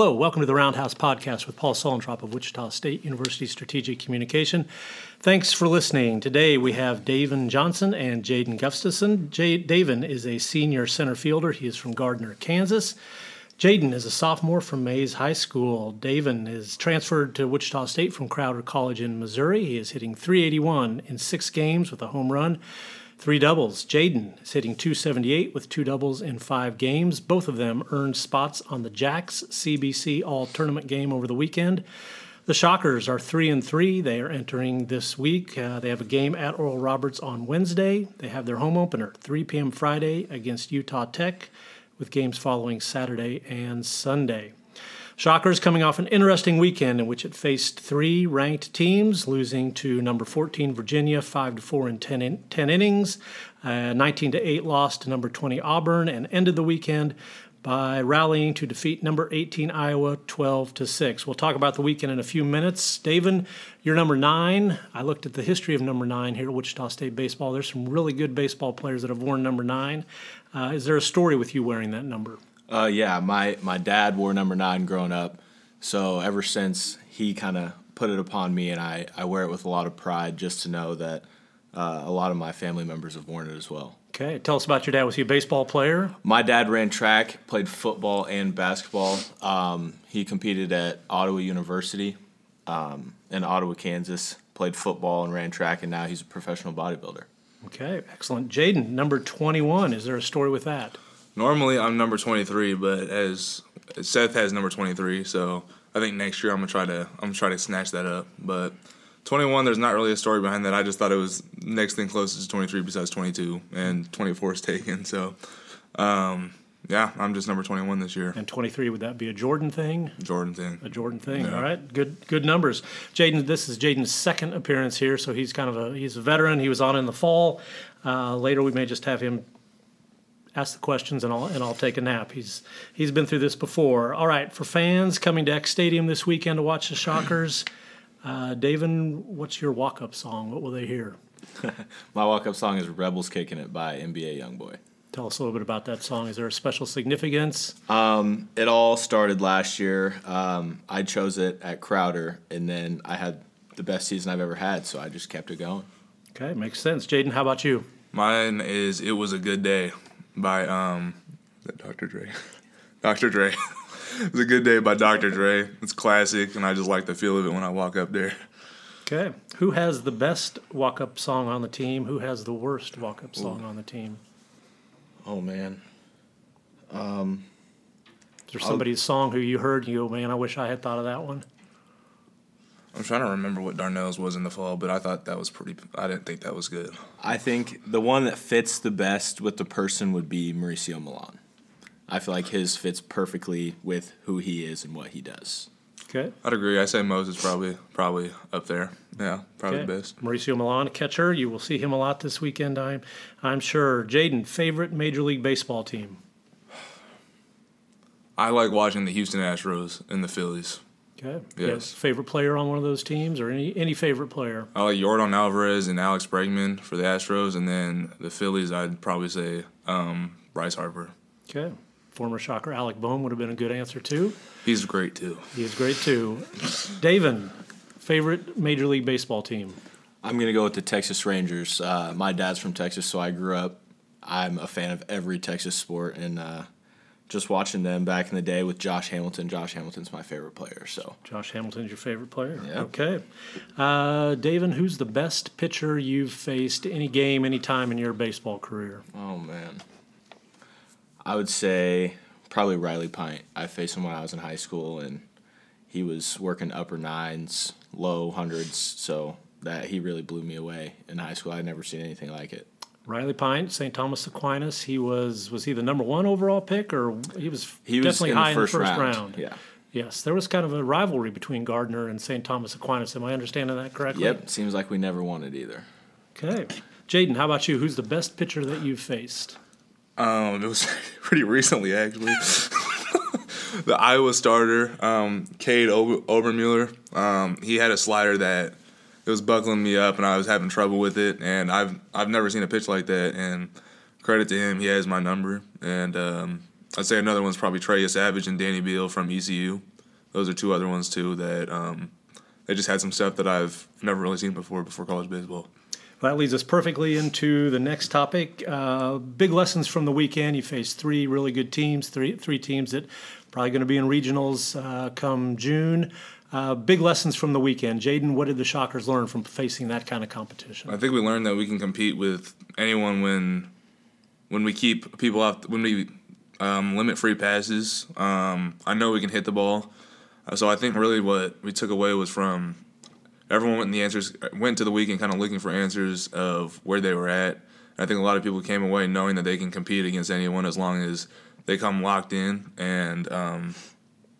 Hello, welcome to the Roundhouse Podcast with Paul Suellentrop of Wichita State University Strategic Communication. Thanks for listening. Today we have Dayvin Johnson and Jaden Gustafson. J- Dayvin is a senior center fielder. He is from Gardner, Kansas. Jaden is a sophomore from Maize High School. Dayvin is transferred to Wichita State from Crowder College in Missouri. He is hitting 381 in six games with a home run. Three doubles. Jaden is hitting 278 with two doubles in five games. Both of them earned spots on the Jacks CBC All Tournament game over the weekend. The Shockers are three and three. They are entering this week. Uh, they have a game at Oral Roberts on Wednesday. They have their home opener 3 p.m. Friday against Utah Tech, with games following Saturday and Sunday. Shockers coming off an interesting weekend in which it faced three ranked teams, losing to number 14 Virginia 5 to 4 in 10, in, 10 innings, uh, 19 to 8 loss to number 20 Auburn, and ended the weekend by rallying to defeat number 18 Iowa 12 to 6. We'll talk about the weekend in a few minutes. Dayvin, you're number 9. I looked at the history of number 9 here at Wichita State baseball. There's some really good baseball players that have worn number 9. Uh, is there a story with you wearing that number? Uh, yeah, my, my dad wore number nine growing up. So ever since he kind of put it upon me, and I, I wear it with a lot of pride just to know that uh, a lot of my family members have worn it as well. Okay, tell us about your dad. Was he a baseball player? My dad ran track, played football and basketball. Um, he competed at Ottawa University um, in Ottawa, Kansas, played football and ran track, and now he's a professional bodybuilder. Okay, excellent. Jaden, number 21. Is there a story with that? Normally I'm number 23, but as Seth has number 23, so I think next year I'm gonna try to I'm gonna try to snatch that up. But 21, there's not really a story behind that. I just thought it was next thing closest to 23 besides 22, and 24 is taken. So, um, yeah, I'm just number 21 this year. And 23, would that be a Jordan thing? Jordan thing. A Jordan thing. Yeah. All right, good good numbers. Jaden, this is Jaden's second appearance here, so he's kind of a he's a veteran. He was on in the fall. Uh, later, we may just have him ask the questions and I'll and I'll take a nap. He's he's been through this before. All right, for fans coming to Eck Stadium this weekend to watch the Shockers, uh, Dayvin, what's your walk up song? What will they hear? My walk up song is "Rebels Kicking It" by NBA YoungBoy. Tell us a little bit about that song. Is there a special significance? Um, it all started last year. Um, I chose it at Crowder, and then I had the best season I've ever had, so I just kept it going. Okay, makes sense. Jaden, how about you? Mine is "It Was a Good Day." By um, that Dr. Dre. Dr. Dre. it was a good day by Dr. Dre. It's classic, and I just like the feel of it when I walk up there. Okay. Who has the best walk up song on the team? Who has the worst walk up song Ooh. on the team? Oh, man. Um, Is there somebody's I'll, song who you heard and you go, man, I wish I had thought of that one? I'm trying to remember what Darnell's was in the fall, but I thought that was pretty. I didn't think that was good. I think the one that fits the best with the person would be Mauricio Milan. I feel like his fits perfectly with who he is and what he does. Okay. I'd agree. I say Moses probably probably up there. Yeah, probably okay. the best. Mauricio Milan, catcher. You will see him a lot this weekend. I'm I'm sure. Jaden, favorite Major League Baseball team. I like watching the Houston Astros and the Phillies. Okay. Yes. favorite player on one of those teams, or any any favorite player? I like Jordan Alvarez and Alex Bregman for the Astros, and then the Phillies. I'd probably say um, Bryce Harper. Okay. Former Shocker Alec Bohm would have been a good answer too. He's great too. He's great too. Dayvin, favorite Major League Baseball team? I'm gonna go with the Texas Rangers. Uh, my dad's from Texas, so I grew up. I'm a fan of every Texas sport, and uh, just watching them back in the day with Josh Hamilton. Josh Hamilton's my favorite player. So Josh Hamilton's your favorite player. Yeah. Okay. Uh, Dayvin, who's the best pitcher you've faced any game, any time in your baseball career? Oh man, I would say probably Riley Pint. I faced him when I was in high school, and he was working upper nines, low hundreds. So that he really blew me away in high school. I'd never seen anything like it. Riley Pint, St. Thomas Aquinas. He was was he the number one overall pick, or he was he definitely was high in the first, in the first round. round. Yeah. Yes, there was kind of a rivalry between Gardner and St. Thomas Aquinas. Am I understanding that correctly? Yep. Seems like we never won it either. Okay, Jaden, how about you? Who's the best pitcher that you've faced? Um, it was pretty recently actually. the Iowa starter, um, Cade Ober- Obermueller. Um, he had a slider that it was buckling me up, and I was having trouble with it. And I've I've never seen a pitch like that. And credit to him, he has my number, and um, I'd say another one's probably Trey Yesavage and Danny Beal from ECU. Those are two other ones too that um, they just had some stuff that I've never really seen before before college baseball. Well, that leads us perfectly into the next topic. Uh, big lessons from the weekend. You faced three really good teams, three three teams that probably going to be in regionals uh, come June. Uh, big lessons from the weekend. Jaden, what did the Shockers learn from facing that kind of competition? I think we learned that we can compete with anyone when when we keep people off when we um, limit free passes. Um, I know we can hit the ball, uh, so I think really what we took away was from everyone went in the answers went to the weekend kind of looking for answers of where they were at. I think a lot of people came away knowing that they can compete against anyone as long as they come locked in and. Um,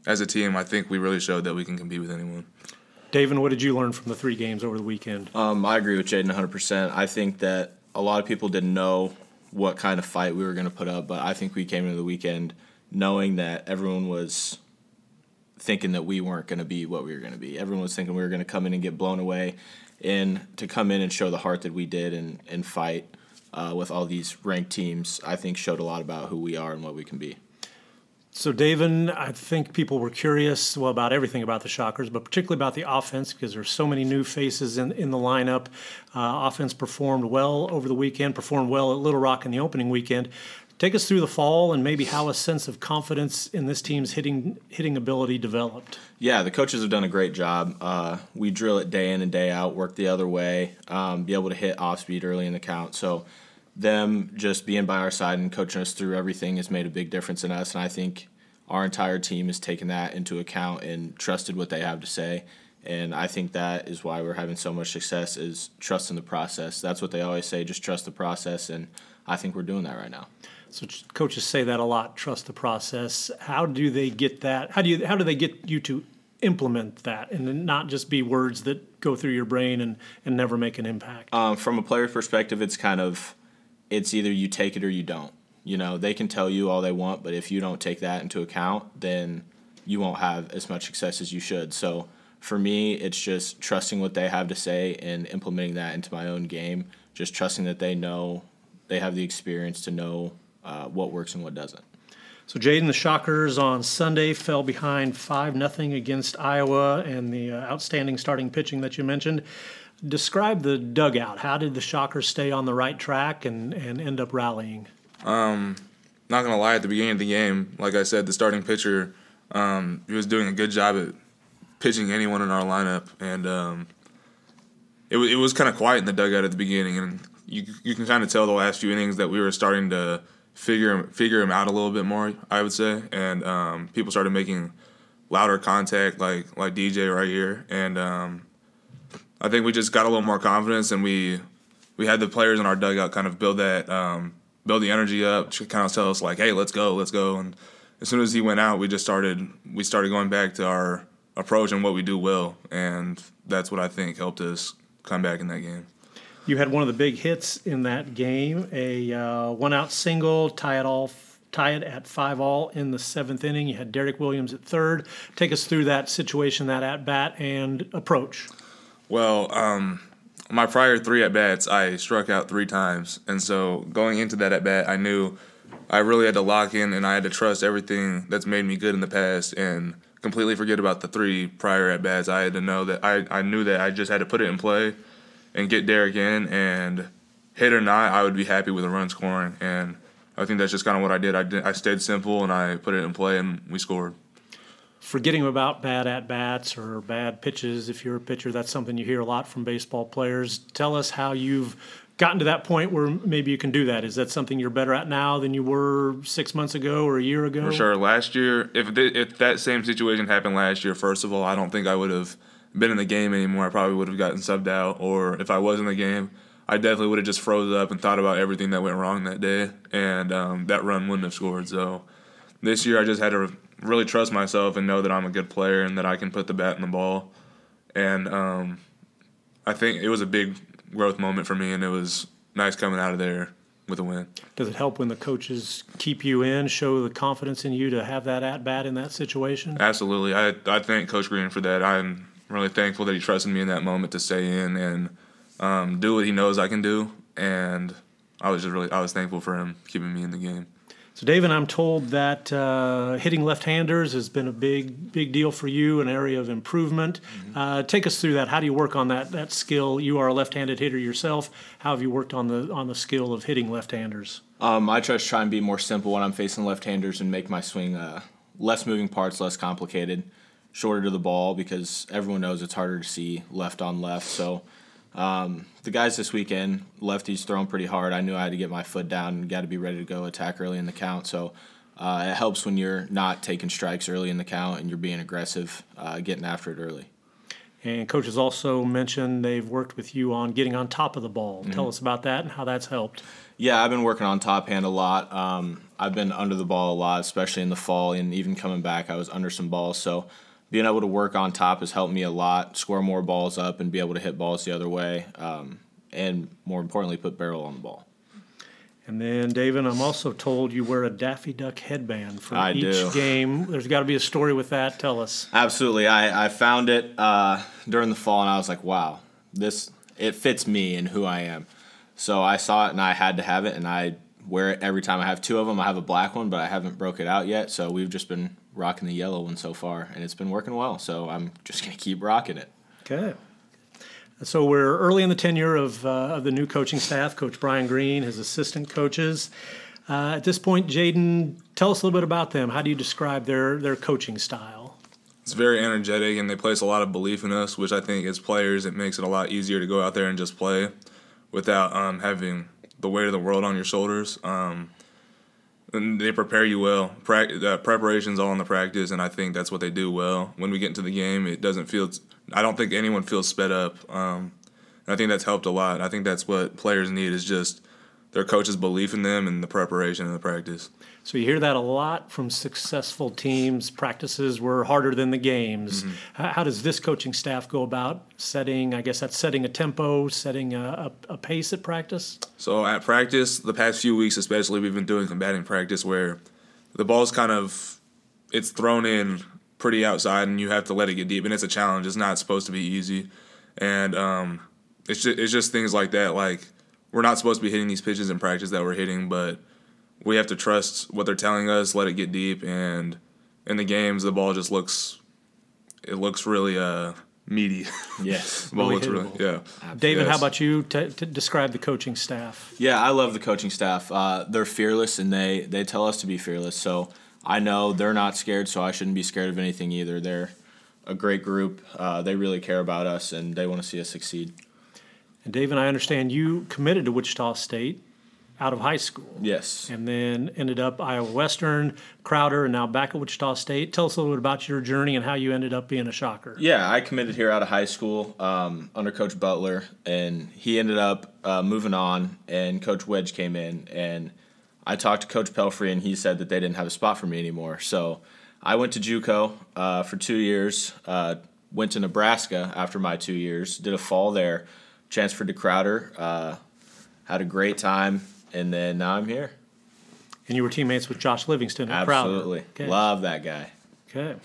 as a team, I think we really showed that we can compete with anyone. Dayvin, what did you learn from the three games over the weekend? Um, I agree with Jaden 100%. I think that a lot of people didn't know what kind of fight we were going to put up, but I think we came into the weekend knowing that everyone was thinking that we weren't going to be what we were going to be. Everyone was thinking we were going to come in and get blown away, and to come in and show the heart that we did and, and fight uh, with all these ranked teams, I think showed a lot about who we are and what we can be. So, Dayvin, I think people were curious, well, about everything about the Shockers, but particularly about the offense because there's so many new faces in, in the lineup. Uh, offense performed well over the weekend, performed well at Little Rock in the opening weekend. Take us through the fall and maybe how a sense of confidence in this team's hitting hitting ability developed. Yeah, the coaches have done a great job. Uh, we drill it day in and day out, work the other way, um, be able to hit off speed early in the count. So them just being by our side and coaching us through everything has made a big difference in us. And I think our entire team has taken that into account and trusted what they have to say. And I think that is why we're having so much success is trusting the process. That's what they always say, just trust the process. And I think we're doing that right now. So coaches say that a lot, trust the process. How do they get that? How do you how do they get you to implement that and not just be words that go through your brain and, and never make an impact? Um, from a player perspective, it's kind of it's either you take it or you don't. You know, they can tell you all they want, but if you don't take that into account, then you won't have as much success as you should. So for me, it's just trusting what they have to say and implementing that into my own game. Just trusting that they know, they have the experience to know uh, what works and what doesn't. So Jaden, the Shockers on Sunday fell behind five nothing against Iowa, and the uh, outstanding starting pitching that you mentioned. Describe the dugout. How did the Shockers stay on the right track and, and end up rallying? Um, not gonna lie, at the beginning of the game, like I said, the starting pitcher, um, he was doing a good job at pitching anyone in our lineup, and um, it was it was kind of quiet in the dugout at the beginning, and you you can kind of tell the last few innings that we were starting to figure figure him out a little bit more, I would say, and um, people started making louder contact, like like DJ right here, and um, I think we just got a little more confidence, and we we had the players in our dugout kind of build that um, build the energy up to kind of tell us like, hey, let's go, let's go. And as soon as he went out, we just started we started going back to our approach and what we do well, and that's what I think helped us come back in that game. You had one of the big hits in that game, a uh, one-out single, tie it all, tie it at five all in the seventh inning. You had Derek Williams at third. Take us through that situation, that at bat and approach. Well, um, my prior three at bats, I struck out three times, and so going into that at bat, I knew I really had to lock in, and I had to trust everything that's made me good in the past, and completely forget about the three prior at bats. I had to know that I, I knew that I just had to put it in play, and get Derek in, and hit or not, I would be happy with a run scoring, and I think that's just kind of what I did. I did, I stayed simple, and I put it in play, and we scored forgetting about bad at bats or bad pitches. If you're a pitcher, that's something you hear a lot from baseball players. Tell us how you've gotten to that point where maybe you can do that. Is that something you're better at now than you were six months ago or a year ago? For sure. Last year, if th- if that same situation happened last year, first of all, I don't think I would have been in the game anymore. I probably would have gotten subbed out, or if I was in the game. I definitely would have just froze up and thought about everything that went wrong that day, and um, that run wouldn't have scored. So this year, I just had to really trust myself and know that I'm a good player and that I can put the bat in the ball. And um, I think it was a big growth moment for me, and it was nice coming out of there with a win. Does it help when the coaches keep you in, show the confidence in you to have that at bat in that situation? Absolutely. I I thank Coach Green for that. I'm really thankful that he trusted me in that moment to stay in and um, do what he knows I can do. And I was just really I was thankful for him keeping me in the game. So, Dayvin, I'm told that uh, hitting left-handers has been a big, big deal for you, an area of improvement. Mm-hmm. Uh, take us through that. How do you work on that that skill? You are a left-handed hitter yourself. How have you worked on the on the skill of hitting left-handers? Um, I try to try and be more simple when I'm facing left-handers and make my swing uh, less moving parts, less complicated, shorter to the ball because everyone knows it's harder to see left on left. So um, the guys this weekend, lefties throwing pretty hard. I knew I had to get my foot down and got to be ready to go attack early in the count. So uh, it helps when you're not taking strikes early in the count and you're being aggressive, uh, getting after it early. And coaches also mentioned they've worked with you on getting on top of the ball. Mm-hmm. Tell us about that and how that's helped. Yeah, I've been working on top hand a lot. Um, I've been under the ball a lot, especially in the fall, and even coming back, I was under some balls. So being able to work on top has helped me a lot, score more balls up, and be able to hit balls the other way, um, and more importantly, put barrel on the ball. And then, Dayvin, I'm also told you wear a Daffy Duck headband for I each do. game. There's got to be a story with that. Tell us. Absolutely. I, I found it uh, during the fall, and I was like, wow, this it fits me and who I am. So I saw it, and I had to have it, and I wear it every time. I have two of them. I have a black one, but I haven't broke it out yet. So we've just been rocking the yellow one so far, and it's been working well. So I'm just gonna keep rocking it. Okay. So we're early in the tenure of, uh, of the new coaching staff, Coach Brian Green, his assistant coaches. Uh, at this point, Jaden, tell us a little bit about them. How do you describe their their coaching style? It's very energetic, and they place a lot of belief in us, which I think as players it makes it a lot easier to go out there and just play without um, having the weight of the world on your shoulders. Um, and they prepare you well. Uh, preparation's all in the practice, and I think that's what they do well. When we get into the game, it doesn't feel. I don't think anyone feels sped up. Um, and I think that's helped a lot. I think that's what players need is just their coach's belief in them and the preparation and the practice. So you hear that a lot from successful teams. Practices were harder than the games. Mm-hmm. How, does this coaching staff go about setting? I guess that's setting a tempo, setting a, a, a, pace at practice. So at practice, the past few weeks especially, we've been doing combating practice where the ball's kind of it's thrown in pretty outside, and you have to let it get deep, and it's a challenge. It's not supposed to be easy, and um, it's just, it's just things like that. Like we're not supposed to be hitting these pitches in practice that we're hitting, but we have to trust what they're telling us, let it get deep, and in the games the ball just looks it looks really uh meaty. Yes, ball really looks really yeah. Dayvin, yes. how about you? To, to describe the coaching staff. Yeah, I love the coaching staff. Uh, they're fearless, and they they tell us to be fearless. So I know they're not scared, so I shouldn't be scared of anything either. They're a great group. Uh, they really care about us, and they want to see us succeed. And Dayvin, I understand you committed to Wichita State out of high school. Yes. And then ended up Iowa Western, Crowder, and now back at Wichita State. Tell us a little bit about your journey and how you ended up being a shocker. Yeah, I committed here out of high school um, under Coach Butler, and he ended up uh, moving on, and Coach Wedge came in, and I talked to Coach Pelfrey, and he said that they didn't have a spot for me anymore. So I went to JUCO uh, for two years. Uh, went to Nebraska after my two years. Did a fall there. Transferred to Crowder. Uh, had a great time and then now I'm here. And you were teammates with Josh Livingston at Absolutely. Okay. Love that guy. Okay.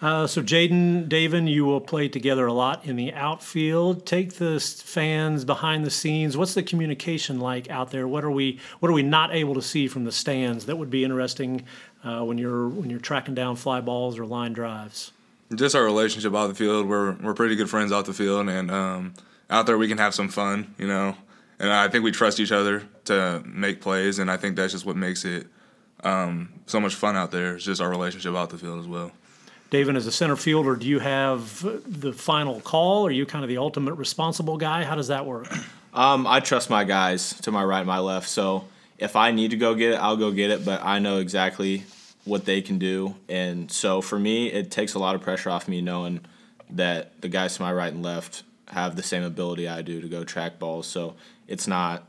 Uh, so Jaden, Dayvin, you will play together a lot in the outfield. Take the fans behind the scenes. What's the communication like out there? What are we What are we not able to see from the stands that would be interesting uh, when you're when you're tracking down fly balls or line drives? Just our relationship out the field. We're we're pretty good friends out the field, and um, out there we can have some fun. You know, and I think we trust each other to make plays, and I think that's just what makes it um, so much fun out there. It's just our relationship out the field as well. Dayvin, as a center fielder, do you have the final call? Are you kind of the ultimate responsible guy? How does that work? Um, I trust my guys to my right and my left. So if I need to go get it, I'll go get it. But I know exactly what they can do, and so for me, it takes a lot of pressure off me knowing that the guys to my right and left have the same ability I do to go track balls. So it's not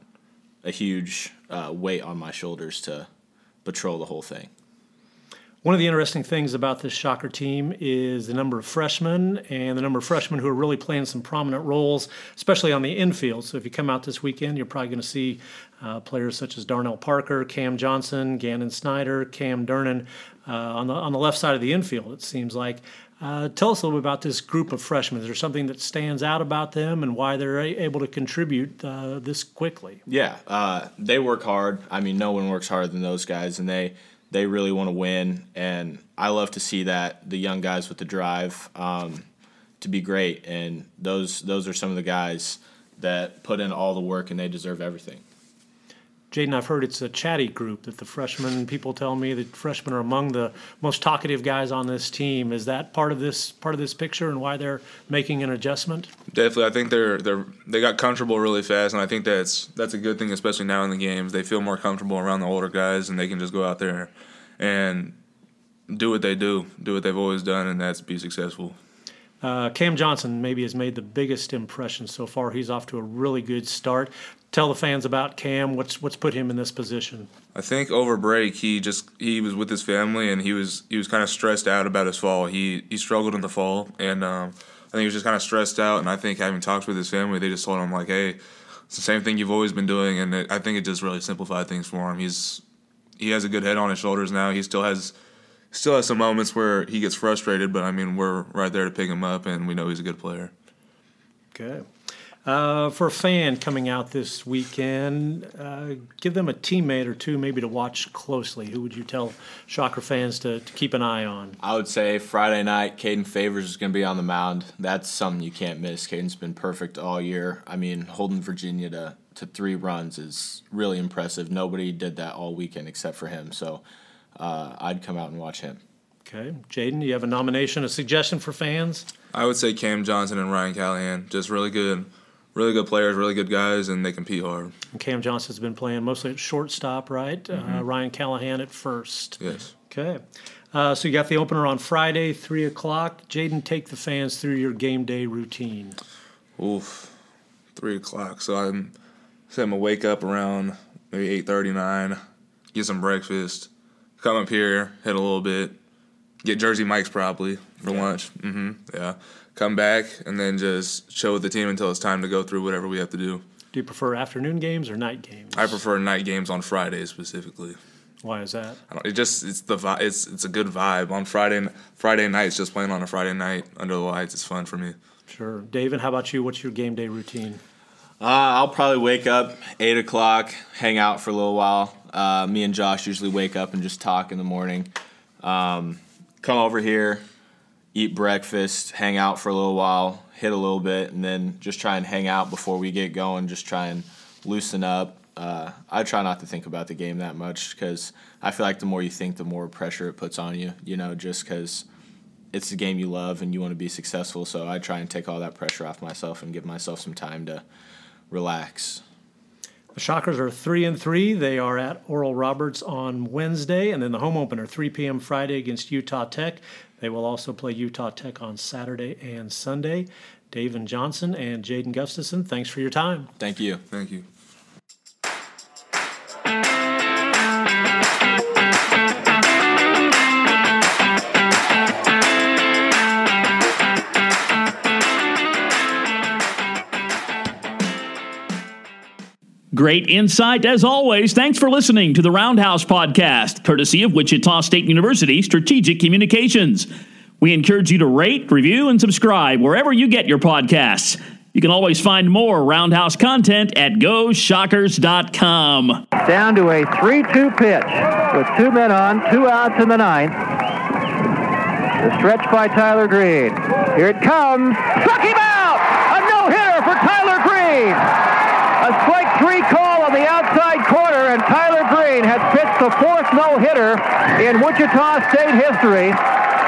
a huge uh, weight on my shoulders to patrol the whole thing. One of the interesting things about this Shocker team is the number of freshmen and the number of freshmen who are really playing some prominent roles, especially on the infield. So if you come out this weekend, you're probably going to see uh, players such as Darnell Parker, Cam Johnson, Gannon Snyder, Cam Durnan. uh, on the on the left side of the infield. It seems like. Uh, tell us a little bit about this group of freshmen. Is there something that stands out about them and why they're able to contribute uh, this quickly? Yeah, uh, they work hard. I mean, no one works harder than those guys, and they they really want to win. And I love to see that the young guys with the drive um, to be great. And those those are some of the guys that put in all the work, and they deserve everything. Jaden, I've heard it's a chatty group that the freshmen people tell me that freshmen are among the most talkative guys on this team. Is that part of this part of this picture and why they're making an adjustment? Definitely, I think they're they're they got comfortable really fast, and I think that's that's a good thing, especially now in the games. They feel more comfortable around the older guys, and they can just go out there and do what they do, do what they've always done, and that's be successful. Uh, Cam Johnson maybe has made the biggest impression so far. He's off to a really good start. Tell the fans about Cam. What's what's put him in this position? I think over break he just he was with his family and he was he was kind of stressed out about his fall. He he struggled in the fall and um, I think he was just kind of stressed out. And I think having talks with his family, they just told him like, hey, it's the same thing you've always been doing. And it, I think it just really simplified things for him. He's he has a good head on his shoulders now. He still has still has some moments where he gets frustrated, but I mean we're right there to pick him up, and we know he's a good player. Okay. Uh, for a fan coming out this weekend, uh, give them a teammate or two maybe to watch closely. Who would you tell Shocker fans to, to keep an eye on? I would say Friday night, Caden Favors is going to be on the mound. That's something you can't miss. Caden's been perfect all year. I mean, holding Virginia to, to three runs is really impressive. Nobody did that all weekend except for him. So uh, I'd come out and watch him. Okay. Jaden, do you have a nomination, a suggestion for fans? I would say Cam Johnson and Ryan Callahan, just really good, really good players, really good guys, and they compete hard. And Cam Johnson's been playing mostly at shortstop, right? Uh, Ryan Callahan at first. Yes. Okay. Uh, so you got the opener on Friday, 3 o'clock. Jaden, take the fans through your game day routine. Oof, three o'clock. So I'm, say I'm gonna wake up around maybe eight thirty nine, get some breakfast, come up here, hit a little bit, get Jersey Mike's probably for lunch. hmm Yeah, come back and then just chill with the team until it's time to go through whatever we have to do. Do you prefer afternoon games or night games? I prefer night games on Fridays specifically. Why is that? I don't, it just it's the vi- it's it's a good vibe on Friday Friday nights. Just playing on a Friday night under the lights, it's fun for me. Sure. Dayvin, how about you? What's your game day routine? Uh, I'll probably wake up eight o'clock, hang out for a little while. Uh, me and Josh usually wake up and just talk in the morning. Um, come over here, eat breakfast, hang out for a little while, hit a little bit, and then just try and hang out before we get going. Just try and loosen up. Uh, I try not to think about the game that much because I feel like the more you think, the more pressure it puts on you. You know, just because it's the game you love and you want to be successful. So I try and take all that pressure off myself and give myself some time to relax. The Shockers are three and three. They are at Oral Roberts on Wednesday, and then the home opener 3 p.m. Friday against Utah Tech. They will also play Utah Tech on Saturday and Sunday. Dayvin Johnson and Jaden Gustafson, thanks for your time. Thank you. Thank you. Great insight as always. Thanks for listening to the Roundhouse Podcast, courtesy of Wichita State University Strategic Communications. We encourage you to rate, review, and subscribe wherever you get your podcasts. You can always find more Roundhouse content at GoShockers.com. Down to a 3-2 pitch with two men on, two outs in the ninth. The stretch by Tyler Green. Here it comes. Struck him out! A no-hitter for Tyler Green! A strike three call on the outside corner, and Tyler Green has pitched the fourth no-hitter in Wichita State history.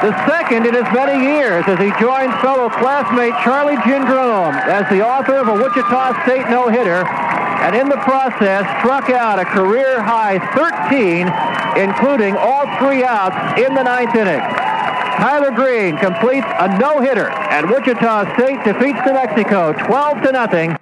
The second in as many years as he joins fellow classmate Charlie Gendron as the author of a Wichita State no-hitter and in the process struck out a career high 13, including all three outs in the ninth inning. Tyler Green completes a no-hitter, and Wichita State defeats New Mexico 12 to nothing.